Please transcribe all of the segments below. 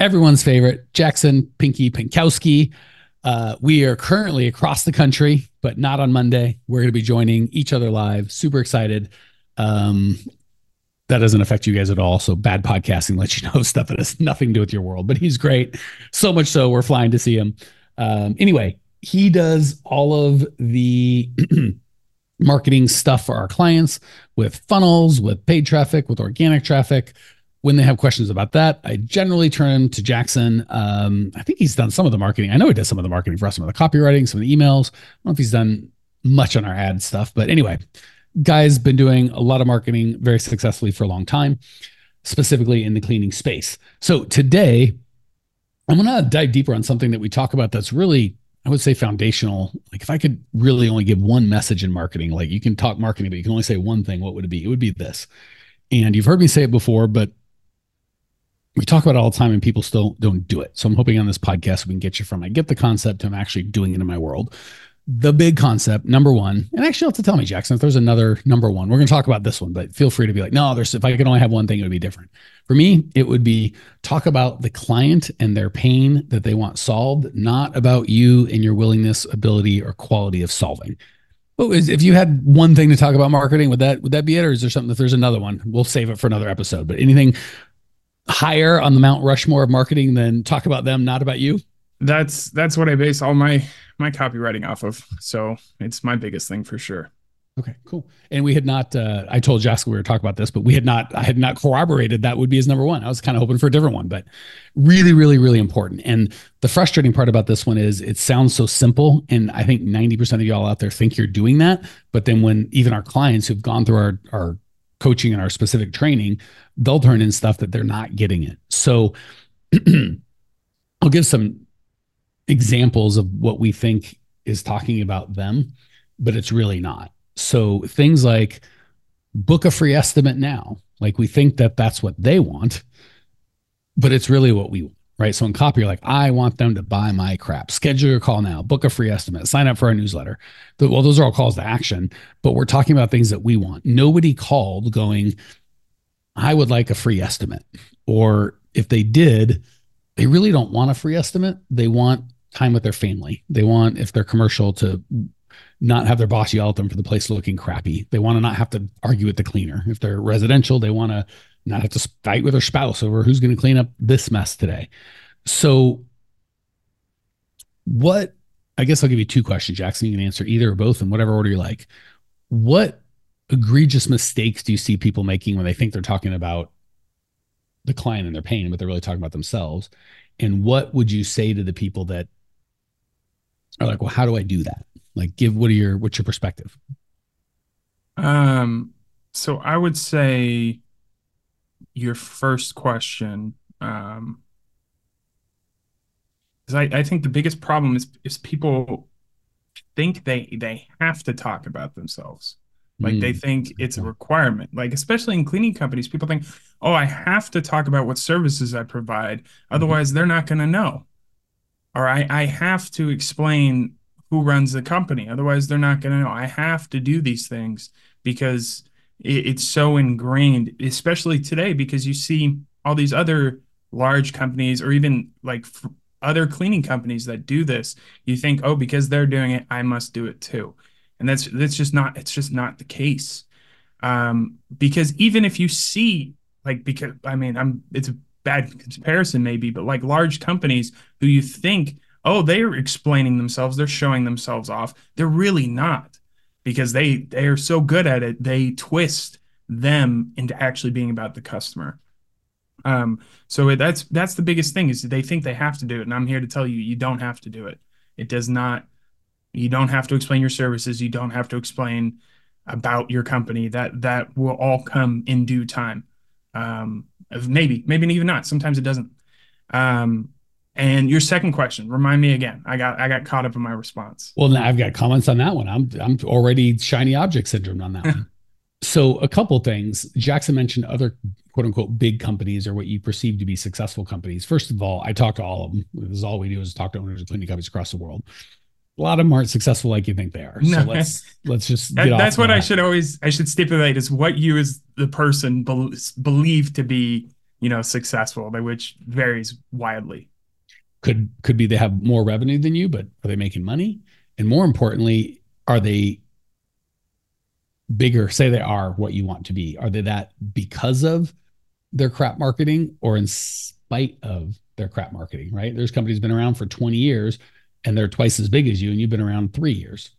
everyone's favorite, Jackson Pinky Pinkoski. Uh, we are currently across the country, but not on Monday. We're going to be joining each other live. Super excited. Um, that doesn't affect you guys at all. So bad podcasting lets you know stuff that has nothing to do with your world. But he's great, so much so we're flying to see him. Um, anyway, he does all of the marketing stuff for our clients with funnels, with paid traffic, with organic traffic. When they have questions about that, I generally turn to Jackson. Um, I think he's done some of the marketing. I know he does some of the marketing for us, some of the copywriting, some of the emails. I don't know if he's done much on our ad stuff, but anyway, guy's been doing a lot of marketing very successfully for a long time, specifically in the cleaning space. So today, I'm going to dive deeper on something that we talk about that's really, I would say, foundational. Like, if I could really only give one message in marketing, like you can talk marketing, but you can only say one thing, what would it be? It would be this. And you've heard me say it before, but we talk about it all the time and people still don't do it. So I'm hoping on this podcast we can get you from I get the concept to I'm actually doing it in my world the big concept, number one, and actually you'll have to tell me, Jackson, if there's another number one, we're going to talk about this one, but feel free to be like, no, there's, if I could only have one thing, it would be different. For me, it would be talk about the client and their pain that they want solved, not about you and your willingness, ability, or quality of solving. Oh, if you had one thing to talk about marketing, would that would that be it, or is there something? If there's another one, we'll save it for another episode. But anything higher on the Mount Rushmore of marketing than talk about them, not about you? That's that's what I base all my my copywriting off of. So it's my biggest thing for sure. Okay, cool. And we had not. Uh, I told Jessica we were talking about this, but we had not. I had not corroborated that would be his number one. I was kind of hoping for a different one, but really, really, really important. And the frustrating part about this one is it sounds so simple, and I think ninety percent of y'all out there think you're doing that. But then when even our clients who've gone through our our coaching and our specific training, they'll turn in stuff that they're not getting it. So I'll give some examples of what we think is talking about them, but it's really not. So things like book a free estimate now, like we think that that's what they want, but it's really what we want. Right. So in copy, you're like, I want them to buy my crap. Schedule your call now, book a free estimate, sign up for our newsletter. Well, those are all calls to action, but we're talking about things that we want. Nobody called going, I would like a free estimate. Or if they did, they really don't want a free estimate. They want time with their family. They want, if they're commercial, to not have their boss yell at them for the place looking crappy. They want to not have to argue with the cleaner. If they're residential, they want to not have to fight with her spouse over who's going to clean up this mess today. So, what I guess I'll give you two questions, Jackson. You can answer either or both in whatever order you like. What egregious mistakes do you see people making when they think they're talking about the client and their pain, but they're really talking about themselves? And what would you say to the people that are like, well, how do I do that? Like, give what are your what's your perspective? Um, so I would say your first question, um, I, I think the biggest problem is is people think they they have to talk about themselves. Like mm. they think it's a requirement. Like especially in cleaning companies, people think, "Oh, I have to talk about what services I provide, mm-hmm. otherwise mm-hmm. they're not going to know." or I, I have to explain who runs the company. Otherwise, they're not going to know. I have to do these things because it, it's so ingrained, especially today, because you see all these other large companies or even like other cleaning companies that do this. You think, oh, because they're doing it, I must do it too. And that's that's just not it's just not the case. Um, because even if you see like because I mean I'm it's a bad comparison maybe, but like large companies who you think, oh, they're explaining themselves, they're showing themselves off. They're really not because they they are so good at it. They twist them into actually being about the customer. Um, so that's that's the biggest thing is they think they have to do it, and I'm here to tell you, you don't have to do it. It does not. You don't have to explain your services. You don't have to explain about your company. That that will all come in due time. Um, maybe, maybe even not. Sometimes it doesn't. Um, And your second question, remind me again. I got I got caught up in my response. Well, now I've got comments on that one. I'm I'm already shiny object syndrome on that one. so a couple things. Jackson mentioned other quote unquote big companies or what you perceive to be successful companies. First of all, I talk to all of them. This is all we do is talk to owners of cleaning companies across the world. A lot of them aren't successful like you think they are. So no. let's let's just that, that's what that. I should always I should stipulate is what you as the person be, believe to be you know successful, by which varies wildly could could be they have more revenue than you but are they making money? And more importantly are they bigger? Say they are what you want to be. Are they that because of their crap marketing or in spite of their crap marketing right? There's companies been around for 20 years and they're twice as big as you and you've been around 3 years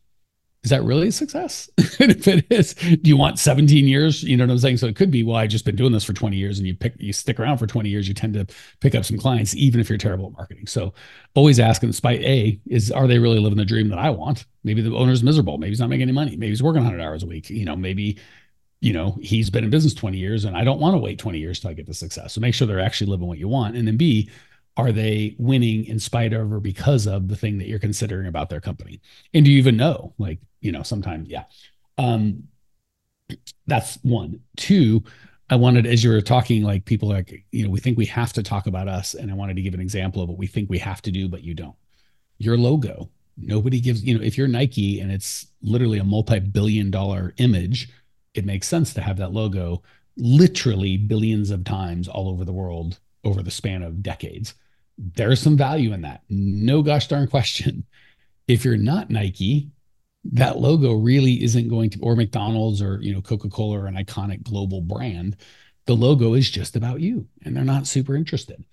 is that really a success? and if it is, do you want 17 years? You know what I'm saying? So it could be, well, I've just been doing this for 20 years and you pick, you stick around for 20 years, you tend to pick up some clients, even if you're terrible at marketing. So always ask in spite A is, are they really living the dream that I want? Maybe the owner's miserable. Maybe he's not making any money. Maybe he's working 100 hours a week. You know, maybe, you know, he's been in business 20 years and I don't want to wait 20 years till I get the success. So make sure they're actually living what you want. And then B, are they winning in spite of or because of the thing that you're considering about their company? And do you even know? Like you know sometimes yeah. Um that's one. Two i wanted as you were talking like people like you know we think we have to talk about us and i wanted to give an example of what we think we have to do but you don't. Your logo. Nobody gives you know if you're nike and it's literally a multi-billion dollar image it makes sense to have that logo literally billions of times all over the world over the span of decades. There's some value in that. No gosh darn question. If you're not Nike, that logo really isn't going to, or McDonald's or, you know, Coca-Cola or an iconic global brand. The logo is just about you and they're not super interested.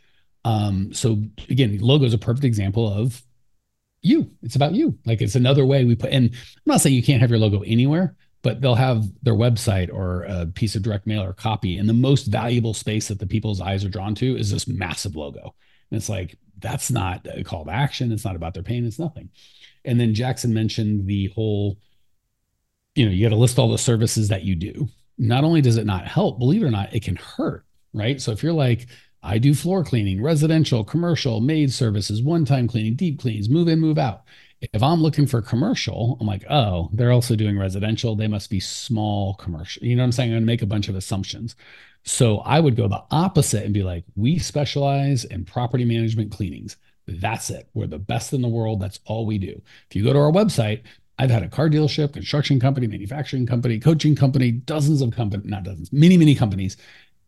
Um, so again, logo is a perfect example of you. It's about you. Like it's another way we put, and I'm not saying you can't have your logo anywhere, but they'll have their website or a piece of direct mail or copy. And the most valuable space that the people's eyes are drawn to is this massive logo. And it's like, that's not a call to action. It's not about their pain. It's nothing. And then Jackson mentioned the whole, you know, you got to list all the services that you do. Not only does it not help, believe it or not, it can hurt, right? So if you're like, I do floor cleaning, residential, commercial, maid services, one time cleaning, deep cleans, move in, move out. If I'm looking for commercial, I'm like, oh, they're also doing residential. They must be small commercial. You know what I'm saying? I'm going to make a bunch of assumptions. So I would go the opposite and be like, we specialize in property management cleanings. That's it. We're the best in the world. That's all we do. If you go to our website, I've had a car dealership, construction company, manufacturing company, coaching company, dozens of companies, not dozens, many, many companies.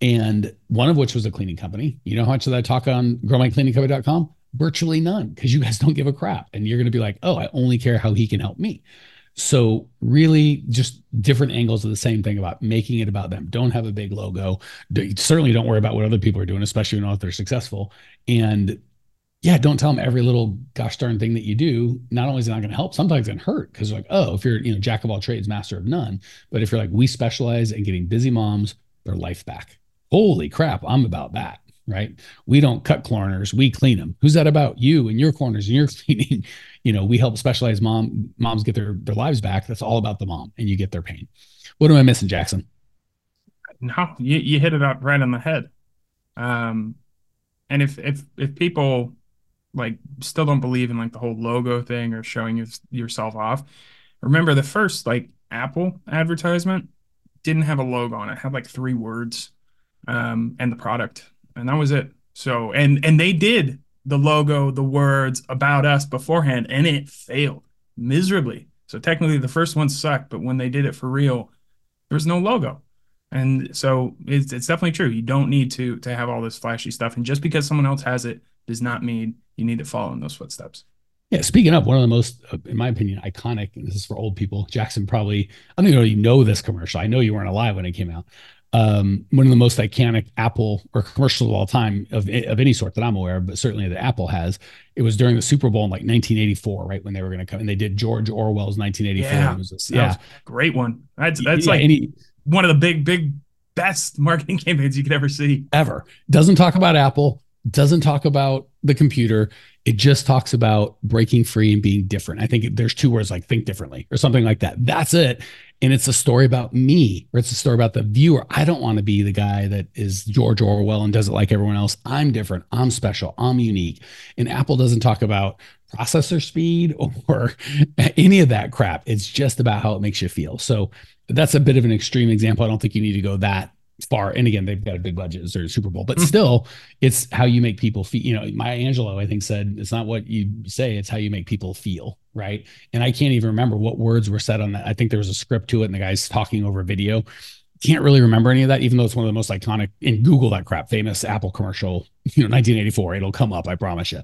And one of which was a cleaning company. You know how much did I talk on growmycleaningcompany.com? virtually none because you guys don't give a crap and you're going to be like oh i only care how he can help me so really just different angles of the same thing about making it about them. Don't have a big logo. Certainly don't worry about what other people are doing especially when they're successful. And yeah don't tell them every little gosh darn thing that you do. Not only is it not going to help sometimes it can hurt because like oh if you're you know jack of all trades master of none. But if you're like we specialize in getting busy moms their life back. Holy crap i'm about that right? We don't cut corners, we clean them. Who's that about? You and your corners and your cleaning. You know, we help specialized mom moms get their their lives back. That's all about the mom, and you get their pain. What am I missing, Jackson? No, you, you hit it up right on the head. Um, and if if if people like still don't believe in like the whole logo thing or showing your, yourself off, remember the first like Apple advertisement didn't have a logo on it. it had like three words um, and the product and that was it. So and and they did the logo, the words about us beforehand, and it failed miserably. So technically, the first one sucked, but when they did it for real, there was no logo. And so it's, it's definitely true. You don't need to to have all this flashy stuff, and just because someone else has it does not mean you need to follow in those footsteps. Yeah, speaking of one of the most, in my opinion, iconic, and this is for old people. Jackson probably, I don't even know you know this commercial. I know you weren't alive when it came out um, one of the most iconic Apple or commercials of all time of, of any sort that I'm aware of, but certainly that Apple has. It was during the Super Bowl in like 1984, right when they were going to come, and they did George Orwell's 1984. Yeah, this, yeah. great one. That's that's yeah, like any, one of the big big best marketing campaigns you could ever see. Ever doesn't talk about Apple, doesn't talk about the computer. It just talks about breaking free and being different. I think there's two words like think differently or something like that. That's it. And it's a story about me or it's a story about the viewer. I don't want to be the guy that is george orwell and does it like everyone else. I'm different. I'm special. I'm unique. And apple doesn't talk about processor speed or any of that crap. It's just about how it makes you feel. So that's a bit of an extreme example. I don't think you need to go that far. And again, they've got a big budget. It's their Super Bowl, but mm-hmm. still, it's how you make people feel. You know, Maya Angelou, I think, said it's not what you say, it's how you make people feel. Right. And I can't even remember what words were said on that. I think there was a script to it, and the guy's talking over video. Can't really remember any of that, even though it's one of the most iconic. In Google that crap, famous Apple commercial, you know, 1984. It'll come up, I promise you.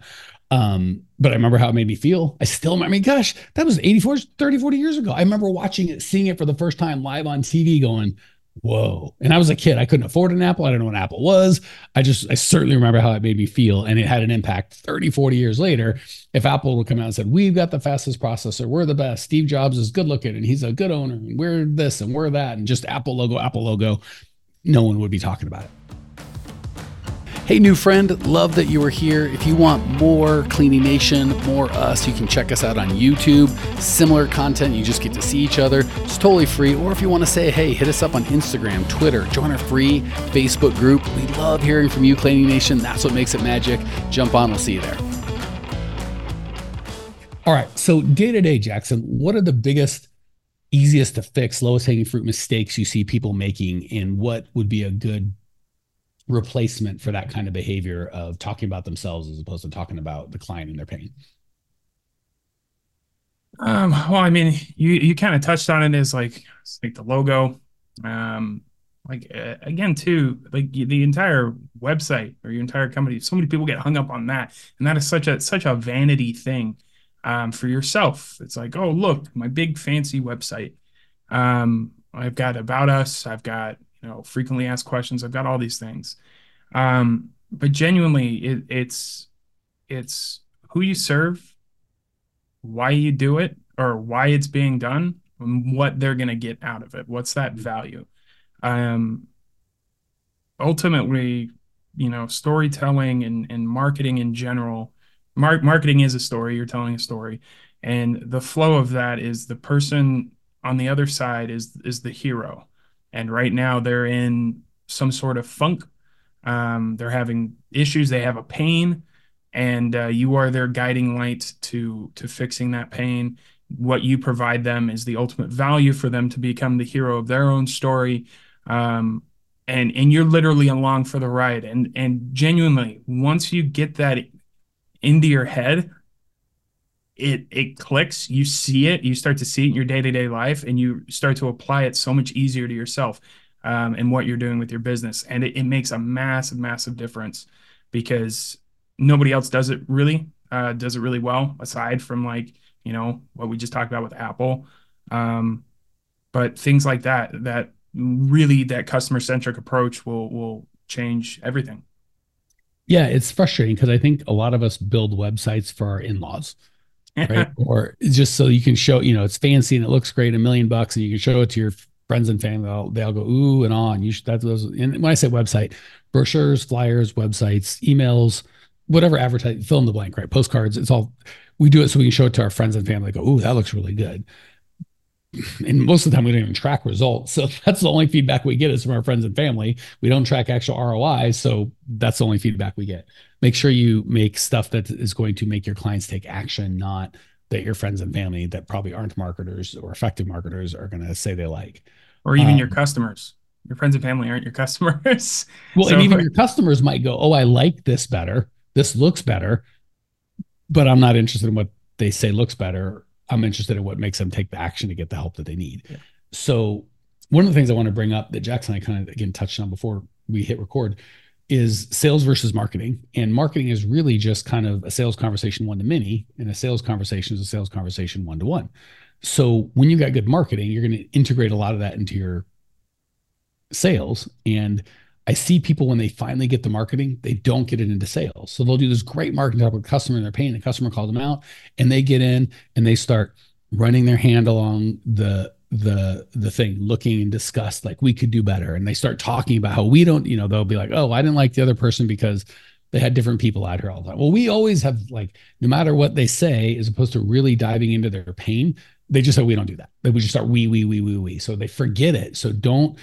Um, but I remember how it made me feel. I still, I mean, gosh, that was 84, 30, 40 years ago. I remember watching it, seeing it for the first time live on TV, going, whoa. And I was a kid. I couldn't afford an Apple. I don't know what an Apple was. I just, I certainly remember how it made me feel. And it had an impact 30, 40 years later. If Apple would come out and said, we've got the fastest processor, we're the best. Steve Jobs is good looking and he's a good owner. And we're this and we're that. And just Apple logo, Apple logo, no one would be talking about it. Hey, new friend, love that you are here. If you want more Cleaning Nation, more us, you can check us out on YouTube. Similar content, you just get to see each other. It's totally free. Or if you want to say, hey, hit us up on Instagram, Twitter, join our free Facebook group. We love hearing from you, Cleaning Nation. That's what makes it magic. Jump on, we'll see you there. All right. So, day to day, Jackson, what are the biggest, easiest to fix, lowest hanging fruit mistakes you see people making, and what would be a good replacement for that kind of behavior of talking about themselves as opposed to talking about the client and their pain? Um, well, I mean, you you kind of touched on it as like like the logo, um, like uh, again too, like the entire website or your entire company. So many people get hung up on that, and that is such a such a vanity thing um, for yourself. It's like, oh look, my big fancy website. Um, I've got about us. I've got you know, frequently asked questions. I've got all these things. Um, but genuinely, it, it's it's who you serve, why you do it, or why it's being done, and what they're going to get out of it. What's that value? Um, ultimately, you know, storytelling and, and marketing in general. Mar- marketing is a story. You're telling a story, and the flow of that is the person on the other side is is the hero and right now they're in some sort of funk. Um, they're having issues. They have a pain, and uh, you are their guiding light to to fixing that pain. What you provide them is the ultimate value for them to become the hero of their own story. Um, and and you're literally along for the ride. And and genuinely, once you get that into your head, it it clicks you see it you start to see it in your day-to-day life and you start to apply it so much easier to yourself um, and what you're doing with your business. And it, it, makes a massive massive difference because nobody else does it really uh, does it really well aside from like you know what we just talked about with apple. Um, but things like that that really that customer centric approach will will change everything. Yeah it's frustrating because i think a lot of us build websites for our in-laws right? or just so you can show, you know, it's fancy and it looks great, a million bucks, and you can show it to your friends and family. They'll, they'll go ooh and on. You should that's those. And when I say website, brochures, flyers, websites, emails, whatever advertise, fill in the blank, right? Postcards. It's all we do it so we can show it to our friends and family. Go ooh, that looks really good. And most of the time, we don't even track results. So that's the only feedback we get is from our friends and family. We don't track actual ROI. So that's the only feedback we get make sure you make stuff that is going to make your clients take action, not that your friends and family that probably aren't marketers or effective marketers are going to say they like. Or even um, your customers. Your friends and family aren't your customers. well, so, and even your customers might go, Oh, I like this better. This looks better, but I'm not interested in what they say looks better. I'm interested in what makes them take the action to get the help that they need. Yeah. So, one of the things I want to bring up that Jackson and I kind of again touched on before we hit record is sales versus marketing. And marketing is really just kind of a sales conversation one to many, and a sales conversation is a sales conversation one to one. So when you got good marketing, you're going to integrate a lot of that into your sales. And I see people when they finally get the marketing, they don't get it into sales. So they'll do this great marketing talk with customer and they're paying the customer calls them out and they get in and they start running their hand along the the the thing looking and disgust like we could do better and they start talking about how we don't you know they'll be like oh i didn't like the other person because they had different people out here all the time well we always have like no matter what they say as opposed to really diving into their pain They just say we don't do that. They would just start we, we, we, we, we. So they forget it. So don't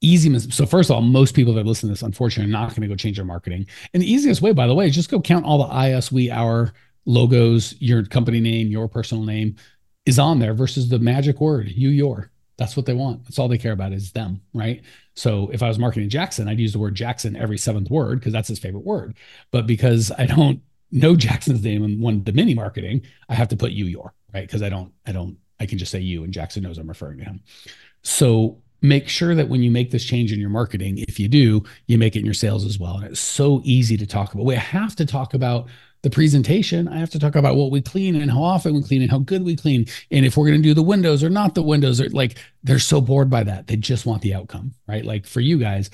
easy. So first of all, most people that listen to this, unfortunately, are not going to go change their marketing. And the easiest way, by the way, is just go count all the IS, we, our logos, your company name, your personal name is on there versus the magic word, you, your. That's what they want. That's all they care about is them, right? So if I was marketing Jackson, I'd use the word Jackson every seventh word because that's his favorite word. But because I don't know Jackson's name and one the mini marketing, I have to put you, your, right? Because I don't, I don't, I can just say you and Jackson knows I'm referring to him. So make sure that when you make this change in your marketing, if you do, you make it in your sales as well. And it's so easy to talk about. We have to talk about the presentation. I have to talk about what we clean and how often we clean and how good we clean. And if we're going to do the windows or not the windows, or like they're so bored by that. They just want the outcome, right? Like for you guys,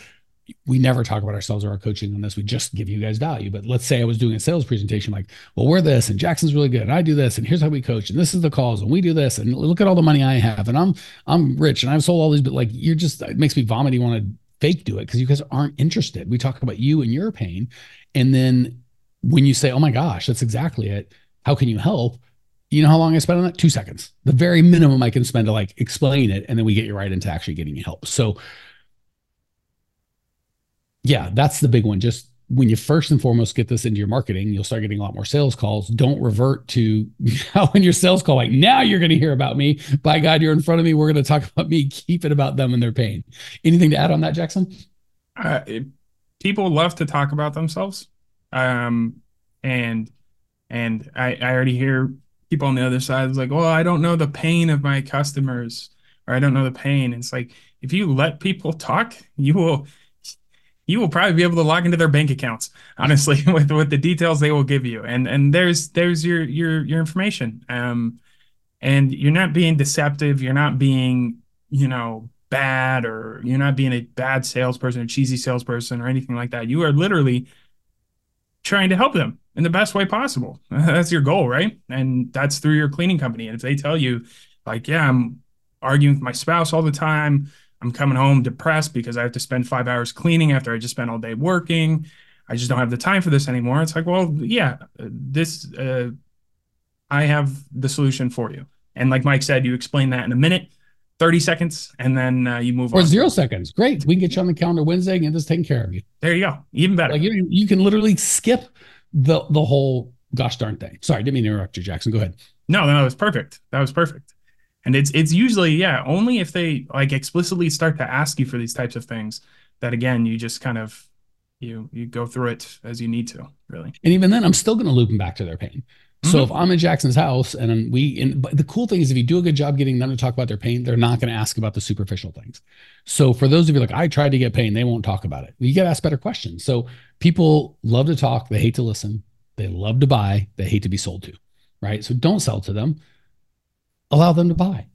we never talk about ourselves or our coaching on this. We just give you guys value. But let's say I was doing a sales presentation, like, well, we're this, and Jackson's really good, and I do this, and here's how we coach, and this is the calls, and we do this, and look at all the money I have, and I'm I'm rich, and I've sold all these, but like you're just it makes me vomit. You want to fake do it because you guys aren't interested. We talk about you and your pain, and then when you say, oh my gosh, that's exactly it. How can you help? You know how long I spent on that? Two seconds. The very minimum I can spend to like explain it, and then we get you right into actually getting you help. So yeah, that's the big one. Just when you first and foremost get this into your marketing, you'll start getting a lot more sales calls. Don't revert to how in your sales call, like now you're going to hear about me. By God, you're in front of me. We're going to talk about me. Keep it about them and their pain. Anything to add on that, Jackson? Uh, people love to talk about themselves, um, and and I, I already hear people on the other side is like, well, I don't know the pain of my customers, or I don't know the pain. It's like if you let people talk, you will you will probably be able to log into their bank accounts honestly with with the details they will give you. And and there's there's your your your information. Um and you're not being deceptive. You're not being you know bad or you're not being a bad salesperson a cheesy salesperson or anything like that. You are literally trying to help them in the best way possible. That's your goal right? And that's through your cleaning company. And if they tell you like yeah i'm arguing with my spouse all the time I'm coming home depressed because I have to spend five hours cleaning after I just spent all day working. I just don't have the time for this anymore. It's like, well, yeah, this, uh, I have the solution for you. And like Mike said, you explain that in a minute, 30 seconds, and then uh, you move or on. Or zero seconds. Great. We can get you on the calendar Wednesday and get this taken care of you. There you go. Even better. Like you, you can literally skip the the whole gosh darn thing. Sorry, didn't mean to interrupt you, Jackson. Go ahead. No, no, that was perfect. That was perfect and it's it's usually yeah only if they like explicitly start to ask you for these types of things that again you just kind of you you go through it as you need to really. And even then i'm still going to loop them back to their pain. So mm-hmm. if i'm in jackson's house and we and the cool thing is if you do a good job getting them to talk about their pain they're not going to ask about the superficial things. So for those of you like i tried to get pain they won't talk about it. You got to ask better questions. So people love to talk they hate to listen they love to buy they hate to be sold to right? So don't sell to them allow them to buy.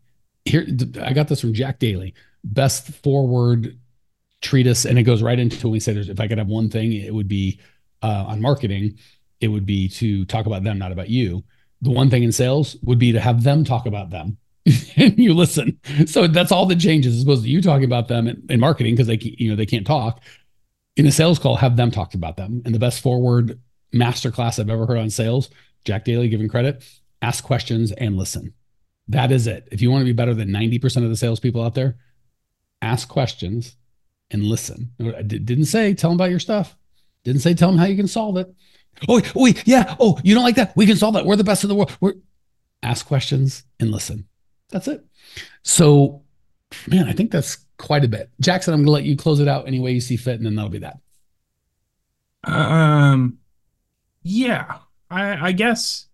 Here, I got this from Jack Daly, best forward treatise, and it goes right into when we say if I could have one thing, it would be uh, on marketing, it would be to talk about them, not about you. The one thing in sales would be to have them talk about them. and you listen. So that's all that changes as opposed to you talking about them in, in marketing because they you know they can't talk. In a sales call, have them talk about them. And the best forward masterclass I've ever heard on sales, Jack Daly giving credit, ask questions and listen. That is it. If you want to be better than 90% of the salespeople out there, ask questions and listen. I didn't say tell them about your stuff. Didn't say tell them how you can solve it. Oh, oh, yeah. Oh, you don't like that? We can solve that. We're the best in the world. We're ask questions and listen. That's it. So, man, I think that's quite a bit. Jackson, I'm going to let you close it out any way you see fit, and then that'll be that. Um, yeah, I, I guess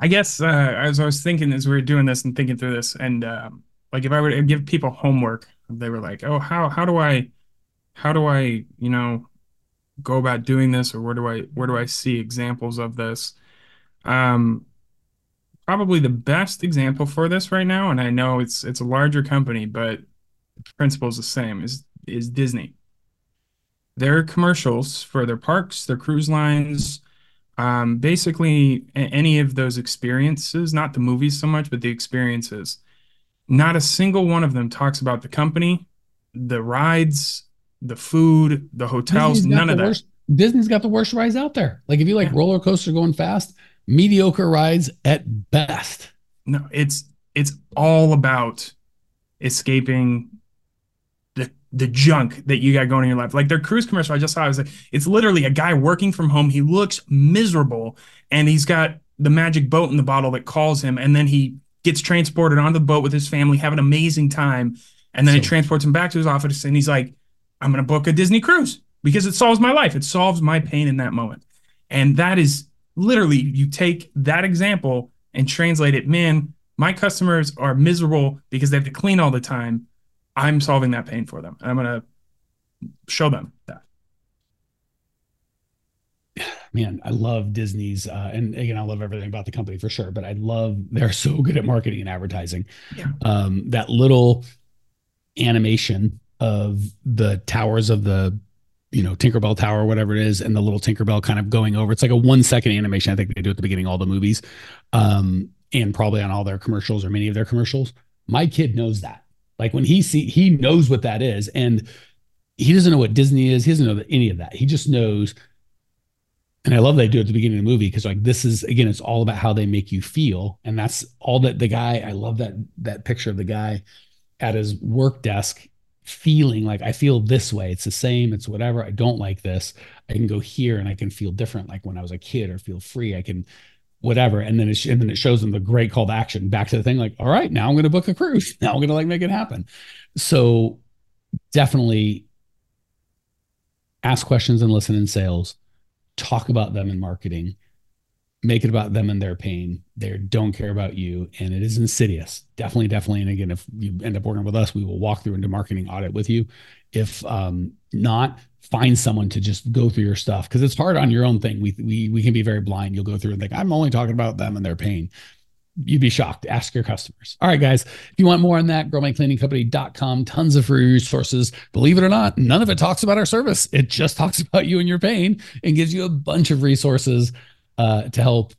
I guess uh, as I was thinking as we were doing this and thinking through this, and um, like if I were to give people homework, they were like, "Oh, how how do I, how do I, you know, go about doing this, or where do I where do I see examples of this?" Um, probably the best example for this right now, and I know it's it's a larger company, but the principle is the same. Is is Disney? Their commercials for their parks, their cruise lines um, basically any of those experiences, not the movies so much, but the experiences. Not a single one of them talks about the company, the rides, the food, the hotels, none of that. Disney's got the worst rides out there. Like if you like yeah. roller coaster going fast, mediocre rides at best. No, it's it's all about escaping the junk that you got going in your life. Like their cruise commercial I just saw, I was like, it's literally a guy working from home. He looks miserable, and he's got the magic boat in the bottle that calls him, and then he gets transported onto the boat with his family, have an amazing time, and then so, it transports him back to his office, and he's like, I'm gonna book a Disney cruise because it solves my life. It solves my pain in that moment. And that is literally you take that example and translate it, man, my customers are miserable because they have to clean all the time. I'm solving that pain for them. And I'm going to show them that. Man, I love Disney's, uh, and again, I love everything about the company for sure. But I love they're so good at marketing and advertising. Yeah. Um, that little animation of the towers of the you know Tinkerbell Tower, whatever it is, and the little Tinkerbell kind of going over. It's like a one second animation. I think they do at the beginning of all the movies, um, and probably on all their commercials or many of their commercials. My kid knows that. Like when he see, he knows what that is, and he doesn't know what Disney is. He doesn't know any of that. He just knows. And I love they do at the beginning of the movie because like this is again, it's all about how they make you feel, and that's all that the guy. I love that that picture of the guy at his work desk feeling like I feel this way. It's the same. It's whatever. I don't like this. I can go here and I can feel different, like when I was a kid, or feel free. I can whatever. And then it and then it shows them the great call to action back to the thing. Like, all right, now I'm going to book a cruise. Now I'm going to like make it happen. So definitely ask questions and listen in sales. Talk about them in marketing make it about them and their pain. They don't care about you, and it is insidious. Definitely, definitely. And again, if you end up working with us, we will walk through into marketing audit with you. If um, not, find someone to just go through your stuff because it's hard on your own thing. We we we can be very blind. You'll go through and think I'm only talking about them and their pain. You'd be shocked. Ask your customers. All right, guys. If you want more on that, growmycleaningcompany.com. Tons of free resources. Believe it or not, none of it talks about our service. It just talks about you and your pain and gives you a bunch of resources uh, to help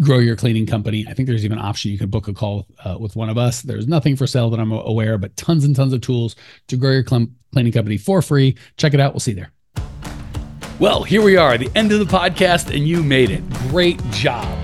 grow your cleaning company. I think there's even an option you can book a call uh, with one of us. There's nothing for sale that I'm aware, of, but tons and tons of tools to grow your cl- cleaning company for free. Check it out. We'll see you there. Well, here we are, the end of the podcast, and you made it. Great job.